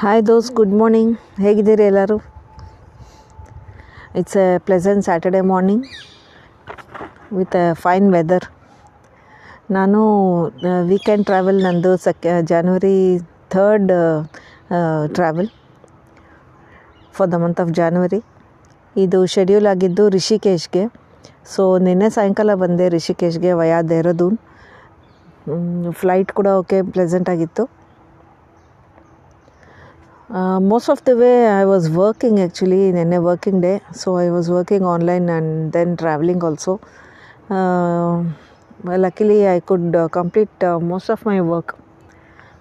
Hi ದೋಸ್ good morning ಹೇಗಿದ್ದೀರಿ ಎಲ್ಲರೂ? It's a pleasant Saturday morning with a fine weather ನಾನು weekend travel ನಂದು ಸೆಕೆ January third travel for the month of January ಇದು schedule ಆಗಿದ್ದು ರಿಷಿಕೇಶ್ಗೆ. ಸೊ ನಿನ್ನೆ ಸಾಯಂಕಾಲ ಬಂದೆ ರಿಷಿಕೇಶ್ಗೆ ವಯಾ ದೇಹರಾದೂನ್ ಫ್ಲೈಟ್ ಕೂಡ ಓಕೆ ಪ್ಲೆಸೆಂಟ್ ಆಗಿತ್ತು. Most of the way I was working actually ನೆನ್ನೆ working day so I was working online and then travelling also luckily I could complete most of my work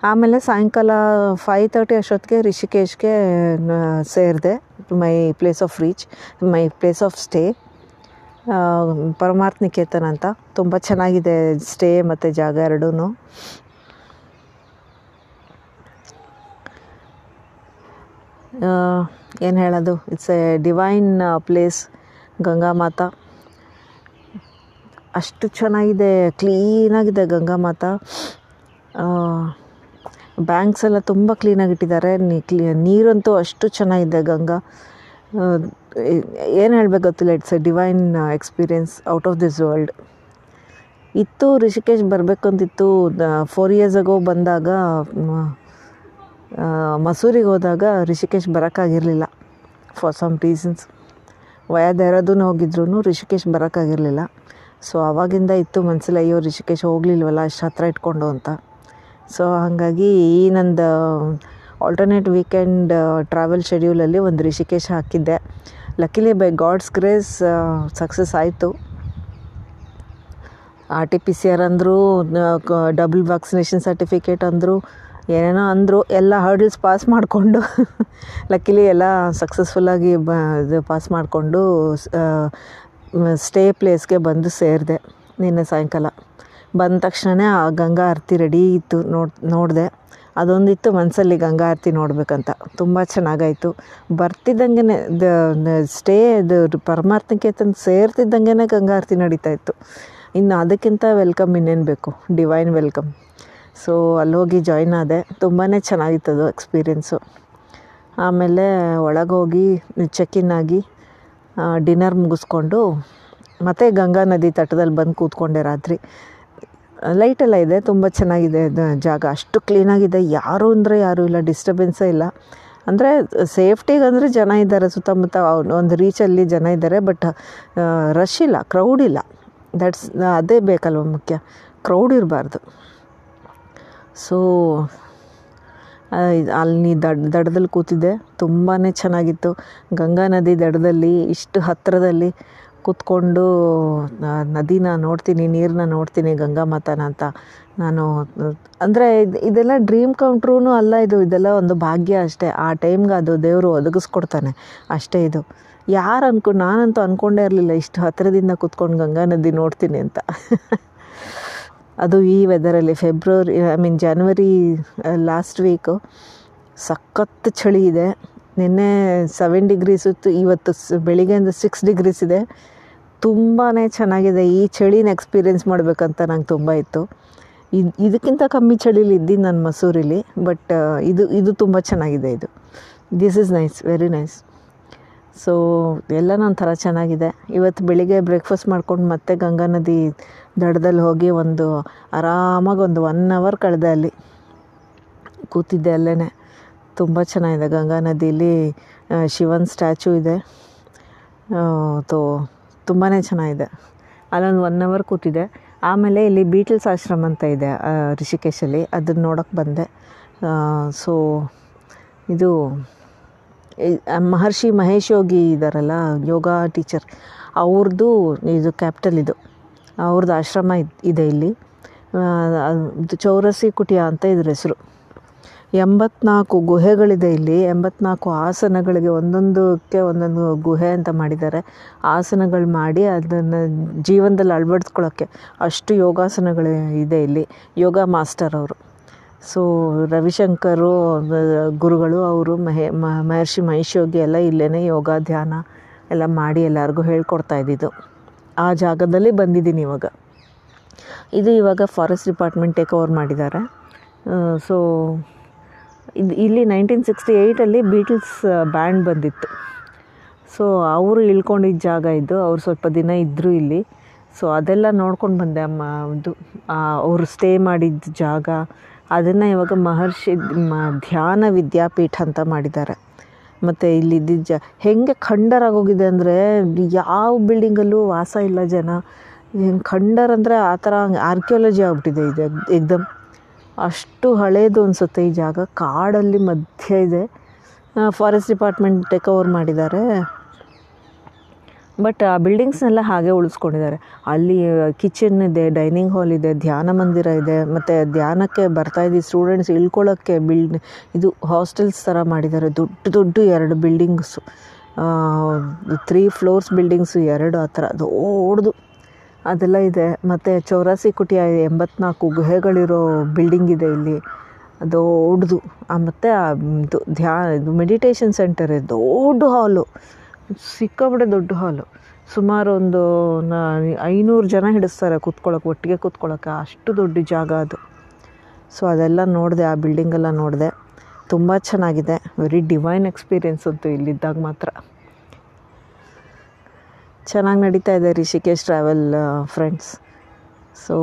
ಆಮೇಲೆ ಸಾಯಂಕಾಲ five thirty ಅಷ್ಟೊತ್ತಿಗೆ ರಿಷಿಕೇಶ್ಗೆ ಸೇರಿದೆ. My place of reach my place of stay Parmarth Niketan ಅಂತ. ತುಂಬ ಚೆನ್ನಾಗಿದೆ stay ಮತ್ತು ಜಾಗ ಎರಡೂ ಏನು ಹೇಳೋದು? It's a divine place Ganga ಮಾತ. ಅಷ್ಟು ಚೆನ್ನಾಗಿದೆ ಕ್ಲೀನಾಗಿದೆ ಗಂಗಾ ಮಾತ. ಬ್ಯಾಂಕ್ಸ್ ಎಲ್ಲ ತುಂಬ ಕ್ಲೀನಾಗಿ ಇಟ್ಟಿದ್ದಾರೆ. ಕ್ಲೀ ನೀರಂತೂ ಅಷ್ಟು ಚೆನ್ನಾಗಿದೆ ಗಂಗಾ. ಏನು ಹೇಳಬೇಕು ಗೊತ್ತಿಲ್ಲ. It's a divine experience out of this world ಇತ್ತು, ರಿಷಿಕೇಶ್ ಬರಬೇಕಂತಿತ್ತು ಫೋರ್ ಇಯರ್ಸ್ ಆಗೋ ಬಂದಾಗ ಮಸೂರಿಗೆ ಹೋದಾಗ ರಿಷಿಕೇಶ್ ಬರೋಕ್ಕಾಗಿರಲಿಲ್ಲ. ಫಾರ್ ಸಮ್ ರೀಸನ್ಸ್ ವಯಾ ಹೋಗಿದ್ರು ರಿಷಿಕೇಶ್ ಬರೋಕ್ಕಾಗಿರಲಿಲ್ಲ. ಸೊ ಆವಾಗಿಂದ ಇತ್ತು ಮನಸ್ಸಲ್ಲಿ ಅಯ್ಯೋ, ರಿಷಿಕೇಶ್ ಹೋಗಲಿಲ್ವಲ್ಲ, ಅಷ್ಟು ಹತ್ರ ಇಟ್ಕೊಂಡು ಅಂತ. ಸೊ ಹಾಗಾಗಿ ಈ ನಂದು ಆಲ್ಟರ್ನೇಟ್ ವೀಕೆಂಡ್ ಟ್ರಾವೆಲ್ ಶೆಡ್ಯೂಲಲ್ಲಿ ಒಂದು ರಿಷಿಕೇಶ್ ಹಾಕಿದ್ದೆ. Luckily by God's grace success ಆಯಿತು. R T P C R ಅಂದರು ಡಬಲ್ ವ್ಯಾಕ್ಸಿನೇಷನ್ ಸರ್ಟಿಫಿಕೇಟ್ ಅಂದರು ಏನೇನೋ ಅಂದರು ಎಲ್ಲ ಹರ್ಡಲ್ಸ್ ಪಾಸ್ ಮಾಡಿಕೊಂಡು ಲಕ್ಕಿಲಿ ಎಲ್ಲ ಸಕ್ಸಸ್ಫುಲ್ಲಾಗಿ ಬ, ಇದು ಪಾಸ್ ಮಾಡಿಕೊಂಡು ಸ್ಟೇ ಪ್ಲೇಸ್ಗೆ ಬಂದು ಸೇರಿದೆ ನಿನ್ನೆ ಸಾಯಂಕಾಲ. ಬಂದ ತಕ್ಷಣವೇ ಆ ಗಂಗಾ ಆರತಿ ರೆಡಿ ಇತ್ತು ನೋಡ್, ನೋಡಿದೆ. ಅದೊಂದಿತ್ತು ಮನಸ್ಸಲ್ಲಿ ಗಂಗಾ ಆರತಿ ನೋಡಬೇಕಂತ. ತುಂಬ ಚೆನ್ನಾಗಾಯಿತು. ಬರ್ತಿದ್ದಂಗೆ ಸ್ಟೇ ಇದು ತಂದು ಸೇರ್ತಿದ್ದಂಗೆ ಗಂಗಾ ಆರತಿ ನಡೀತಾ ಇತ್ತು. ಇನ್ನು ಅದಕ್ಕಿಂತ ವೆಲ್ಕಮ್ ಇನ್ನೇನು ಬೇಕು? ಡಿವೈನ್ ವೆಲ್ಕಮ್ ಸೊ ಅಲ್ಲೋಗಿ ಜಾಯ್ನ್ ಆದೆ. ತುಂಬಾ ಚೆನ್ನಾಗಿತ್ತು ಅದು ಎಕ್ಸ್ಪೀರಿಯೆನ್ಸು ಆಮೇಲೆ ಒಳಗೋಗಿ ಚೆಕ್ ಇನ್ ಆಗಿ ಡಿನ್ನರ್ ಮುಗಿಸ್ಕೊಂಡು ಮತ್ತೆ ಗಂಗಾ ನದಿ ತಟದಲ್ಲಿ ಬಂದು ಕೂತ್ಕೊಂಡೆ ರಾತ್ರಿ. ಲೈಟೆಲ್ಲ ಇದೆ, ತುಂಬ ಚೆನ್ನಾಗಿದೆ ಜಾಗ. ಅಷ್ಟು ಕ್ಲೀನಾಗಿದೆ ಯಾರು ಅಂದರೆ ಯಾರೂ ಇಲ್ಲ ಡಿಸ್ಟರ್ಬೆನ್ಸೇ ಇಲ್ಲ. ಅಂದರೆ ಸೇಫ್ಟಿಗೆ ಅಂದರೆ ಜನ ಇದ್ದಾರೆ, ಸುತ್ತಮುತ್ತ ಒಂದು ರೀಚಲ್ಲಿ ಜನ ಇದ್ದಾರೆ ಬಟ್ ರಶ್ ಇಲ್ಲ ಕ್ರೌಡ್ ಇಲ್ಲ. ದಟ್ಸ್ ಅದೇ ಬೇಕಲ್ವ ಮುಖ್ಯ. ಕ್ರೌಡ್ ಇರಬಾರ್ದು. ಸೊ ಅಲ್ಲಿ ದಡ್, ದಡದಲ್ಲಿ ಕೂತಿದ್ದೆ. ತುಂಬಾ ಚೆನ್ನಾಗಿತ್ತು. ಗಂಗಾ ನದಿ ದಡದಲ್ಲಿ, ಇಷ್ಟು ಹತ್ತಿರದಲ್ಲಿ ಕೂತ್ಕೊಂಡು ನದಿನ ನೋಡ್ತೀನಿ ನೀರನ್ನ ನೋಡ್ತೀನಿ, ಗಂಗಾ ಮಾತಾನ ಅಂತ. ನಾನು, ಅಂದರೆ ಇದೆಲ್ಲ ಡ್ರೀಮ್ ಕೌಂಟ್ರೂ ಅಲ್ಲ ಇದು. ಇದೆಲ್ಲ ಒಂದು ಭಾಗ್ಯ ಅಷ್ಟೇ. ಆ ಟೈಮ್ಗೆ ಅದು ದೇವರು ಒದಗಿಸ್ಕೊಡ್ತಾನೆ. ಅಷ್ಟೇ ಇದು. ಯಾರು ಅನ್ಕೊಂಡು ನಾನಂತೂ ಅಂದ್ಕೊಂಡೇ ಇರಲಿಲ್ಲ, ಇಷ್ಟು ಹತ್ತಿರದಿಂದ ಕೂತ್ಕೊಂಡು ಗಂಗಾ ನದಿ ನೋಡ್ತೀನಿ ಅಂತ. ಅದು ಈ ವೆದರಲ್ಲಿ February I mean January last week ಸಖತ್ತು ಚಳಿ ಇದೆ. ನಿನ್ನೆ ಸೆವೆನ್ ಡಿಗ್ರೀಸ್ ಇತ್ತು, ಇವತ್ತು ಬೆಳಿಗ್ಗೆಯಿಂದ ಸಿಕ್ಸ್ ಡಿಗ್ರೀಸ್ ಇದೆ. ತುಂಬಾ ಚೆನ್ನಾಗಿದೆ. ಈ ಚಳಿನ ಎಕ್ಸ್ಪೀರಿಯೆನ್ಸ್ ಮಾಡಬೇಕಂತ ನಂಗೆ ತುಂಬ ಇತ್ತು. ಇದು, ಇದಕ್ಕಿಂತ ಕಮ್ಮಿ ಚಳಿಲಿ ಇದ್ದೀನಿ ನಾನು ಮಸೂರಿಲಿ ಬಟ್ ಇದು ಇದು ತುಂಬ ಚೆನ್ನಾಗಿದೆ ಇದು. This is nice very nice so ಎಲ್ಲನೂ ಒಂಥರ ಚೆನ್ನಾಗಿದೆ. ಇವತ್ತು ಬೆಳಿಗ್ಗೆ ಬ್ರೇಕ್ಫಾಸ್ಟ್ ಮಾಡ್ಕೊಂಡು ಮತ್ತೆ ಗಂಗಾ ನದಿ ದಡದಲ್ಲಿ ಹೋಗಿ ಒಂದು ಆರಾಮಾಗಿ ಒಂದು ಒನ್ ಅವರ್ ಕಳೆದೆ ಅಲ್ಲಿ. ಕೂತಿದ್ದೆ ಅಲ್ಲೇ ತುಂಬ ಚೆನ್ನಾಗಿದೆ ಗಂಗಾ ನದಿಯಲ್ಲಿ ಶಿವನ್ ಸ್ಟ್ಯಾಚು ಇದೆ. ತೋ ತುಂಬಾ ಚೆನ್ನಾಗಿದೆ. ಅಲ್ಲೊಂದು ಒನ್ ಅವರ್ ಕೂತಿದೆ ಆಮೇಲೆ ಇಲ್ಲಿ ಬೀಟಲ್ಸ್ ಆಶ್ರಮ ಅಂತ ಇದೆ ರಿಷಿಕೇಶಲ್ಲಿ. ಅದನ್ನು ನೋಡೋಕ್ಕೆ ಬಂದೆ. ಸೊ ಇದು ಮಹರ್ಷಿ ಮಹೇಶ್ ಯೋಗಿ ಇದ್ದಾರಲ್ಲ ಯೋಗ ಟೀಚರ್ ಅವ್ರದ್ದು ಇದು ಕ್ಯಾಪಿಟಲ್ ಇದು. ಅವ್ರದ್ದು ಆಶ್ರಮ ಇದೆ ಇಲ್ಲಿ. ಚೌರಸಿ ಕುಟಿಯ ಅಂತ ಇದ್ರ ಹೆಸರು. ಎಂಬತ್ನಾಲ್ಕು ಗುಹೆಗಳಿದೆ ಇಲ್ಲಿ. ಎಂಬತ್ನಾಲ್ಕು ಆಸನಗಳಿಗೆ ಒಂದೊಂದಕ್ಕೆ ಒಂದೊಂದು ಗುಹೆ ಅಂತ ಮಾಡಿದ್ದಾರೆ. ಆಸನಗಳು ಮಾಡಿ ಅದನ್ನು ಜೀವನದಲ್ಲಿ ಅಳವಡಿಸ್ಕೊಳ್ಳೋಕ್ಕೆ ಅಷ್ಟು ಯೋಗಾಸನಗಳು ಇದೆ ಇಲ್ಲಿ. ಯೋಗ ಮಾಸ್ಟರ್ ಅವರು. ಸೊ ರವಿಶಂಕರು ಗುರುಗಳು, ಅವರು ಮಹೇ ಮಹರ್ಷಿ ಮಹೇಶ್ ಎಲ್ಲ ಇಲ್ಲೇ ಯೋಗ, ಧ್ಯಾನ ಎಲ್ಲ ಮಾಡಿ ಎಲ್ಲರಿಗೂ ಹೇಳ್ಕೊಡ್ತಾ ಇದ್ದಿದ್ದು. ಆ ಜಾಗದಲ್ಲಿ ಬಂದಿದ್ದೀನಿ ಇವಾಗ. ಇದು ಇವಾಗ ಫಾರೆಸ್ಟ್ ಡಿಪಾರ್ಟ್ಮೆಂಟ್ ಟೇಕ್ ಓವರ್ ಮಾಡಿದ್ದಾರೆ ಸೊ ಇದು, ಇಲ್ಲಿ ನೈನ್ಟೀನ್ ಸಿಕ್ಸ್ಟಿ ಏಯ್ಟಲ್ಲಿ ಬೀಟಲ್ಸ್ ಬ್ಯಾಂಡ್ ಬಂದಿತ್ತು. ಸೊ ಅವರು ಇಳ್ಕೊಂಡಿದ್ದ ಜಾಗ ಇದು. ಅವ್ರು ಸ್ವಲ್ಪ ದಿನ ಇದ್ದರು ಇಲ್ಲಿ. ಸೊ ಅದೆಲ್ಲ ನೋಡ್ಕೊಂಡು ಬಂದೆ ಅಮ್ಮ ಒಂದು ಅವರು ಸ್ಟೇ ಮಾಡಿದ್ದ ಜಾಗ. ಅದನ್ನು ಇವಾಗ ಮಹರ್ಷಿ ಧ್ಯಾನ ವಿದ್ಯಾಪೀಠ ಅಂತ ಮಾಡಿದ್ದಾರೆ. ಮತ್ತು ಇಲ್ಲಿ ಇದ್ದಿದ್ದ ಜ, ಹೆಂಗೆ ಖಂಡರಾಗೋಗಿದೆ ಅಂದರೆ, ಯಾವ ಬಿಲ್ಡಿಂಗಲ್ಲೂ ವಾಸ ಇಲ್ಲ ಜನ. ಹೆಂಗೆ ಖಂಡರ್ ಅಂದರೆ ಆ ಥರ ಆರ್ಕಿಯಾಲಜಿ ಆಗ್ಬಿಟ್ಟಿದೆ ಇದು, ಎಕ್ದಮ್. ಅಷ್ಟು ಹಳೇದು ಅನಿಸುತ್ತೆ ಈ ಜಾಗ. ಕಾಡಲ್ಲಿ ಮಧ್ಯ ಇದೆ. ಫಾರೆಸ್ಟ್ ಡಿಪಾರ್ಟ್ಮೆಂಟ್ ಟೇಕ್ ಮಾಡಿದ್ದಾರೆ. ಬಟ್ ಆ ಬಿಲ್ಡಿಂಗ್ಸ್ನೆಲ್ಲ ಹಾಗೆ ಉಳಿಸ್ಕೊಂಡಿದ್ದಾರೆ. ಅಲ್ಲಿ ಕಿಚನ್ ಇದೆ ಡೈನಿಂಗ್ ಹಾಲ್ ಇದೆ, ಧ್ಯಾನ ಮಂದಿರ ಇದೆ, ಮತ್ತು ಧ್ಯಾನಕ್ಕೆ ಬರ್ತಾ ಇದ್ದೀವಿ ಸ್ಟೂಡೆಂಟ್ಸ್ ಇಳ್ಕೊಳ್ಳೋಕ್ಕೆ ಬಿಲ್ಡ್ ಇದು ಹಾಸ್ಟೆಲ್ಸ್ ಥರ ಮಾಡಿದ್ದಾರೆ. ದೊಡ್ಡ ದೊಡ್ಡ ಎರಡು ಬಿಲ್ಡಿಂಗ್ಸು ತ್ರೀ ಫ್ಲೋರ್ಸ್ ಬಿಲ್ಡಿಂಗ್ಸು ಎರಡು ಆ ಥರ, ದೊಡ್ಡದು. ಅದೆಲ್ಲ ಇದೆ. ಮತ್ತು ಚೌರಾಸಿ ಕುಟಿಯ ಎಂಬತ್ನಾಲ್ಕು ಗುಹೆಗಳಿರೋ ಬಿಲ್ಡಿಂಗ್ ಇದೆ ಇಲ್ಲಿ. ದೊಡ್ಡದು. ಮತ್ತು ಇದು ಧ್ಯಾ ಇದು ಮೆಡಿಟೇಷನ್ ಸೆಂಟರ್ ಇದೆ ದೊಡ್ಡ ಹಾಲು ಸಿಕ್ಕಾಬಿಟ್ಟೆ ದೊಡ್ಡ ಹಾಲು. ಸುಮಾರು ಒಂದು ಐನೂರು ಜನ ಹಿಡಿಸ್ತಾರೆ ಕೂತ್ಕೊಳ್ಳೋಕೆ ಒಟ್ಟಿಗೆ ಕೂತ್ಕೊಳ್ಳೋಕೆ ಅಷ್ಟು ದೊಡ್ಡ ಜಾಗ ಅದು. ಸೊ ಅದೆಲ್ಲ ನೋಡಿದೆ, ಆ ಬಿಲ್ಡಿಂಗೆಲ್ಲ ನೋಡಿದೆ. ತುಂಬ ಚೆನ್ನಾಗಿದೆ. ವೆರಿ ಡಿವೈನ್ ಎಕ್ಸ್ಪೀರಿಯೆನ್ಸ್ ಅಂತು ಇಲ್ಲಿದ್ದಾಗ ಮಾತ್ರ. ಚೆನ್ನಾಗಿ ನಡೀತಾ ಇದೆ Rishikesh travel friends so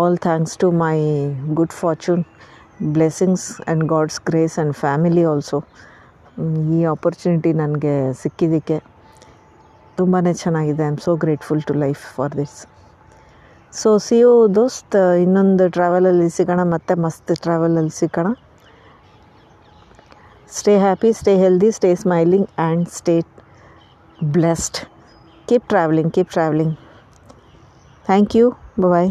all thanks to my good fortune blessings and God's grace and family also ಈ ಆಪರ್ಚುನಿಟಿ ನನಗೆ ಸಿಕ್ಕಿದ್ದಕ್ಕೆ ತುಂಬಾ ಚೆನ್ನಾಗಿದೆ. I am so grateful to life for this so see you ದೋಸ್ತ್, ಇನ್ನೊಂದು ಟ್ರಾವೆಲಲ್ಲಿ ಸಿಗೋಣ, ಮತ್ತೆ ಮಸ್ತ್ ಟ್ರಾವೆಲಲ್ಲಿ ಸಿಗೋಣ. Stay happy stay healthy stay smiling and stay blessed keep travelling keep travelling thank you bye.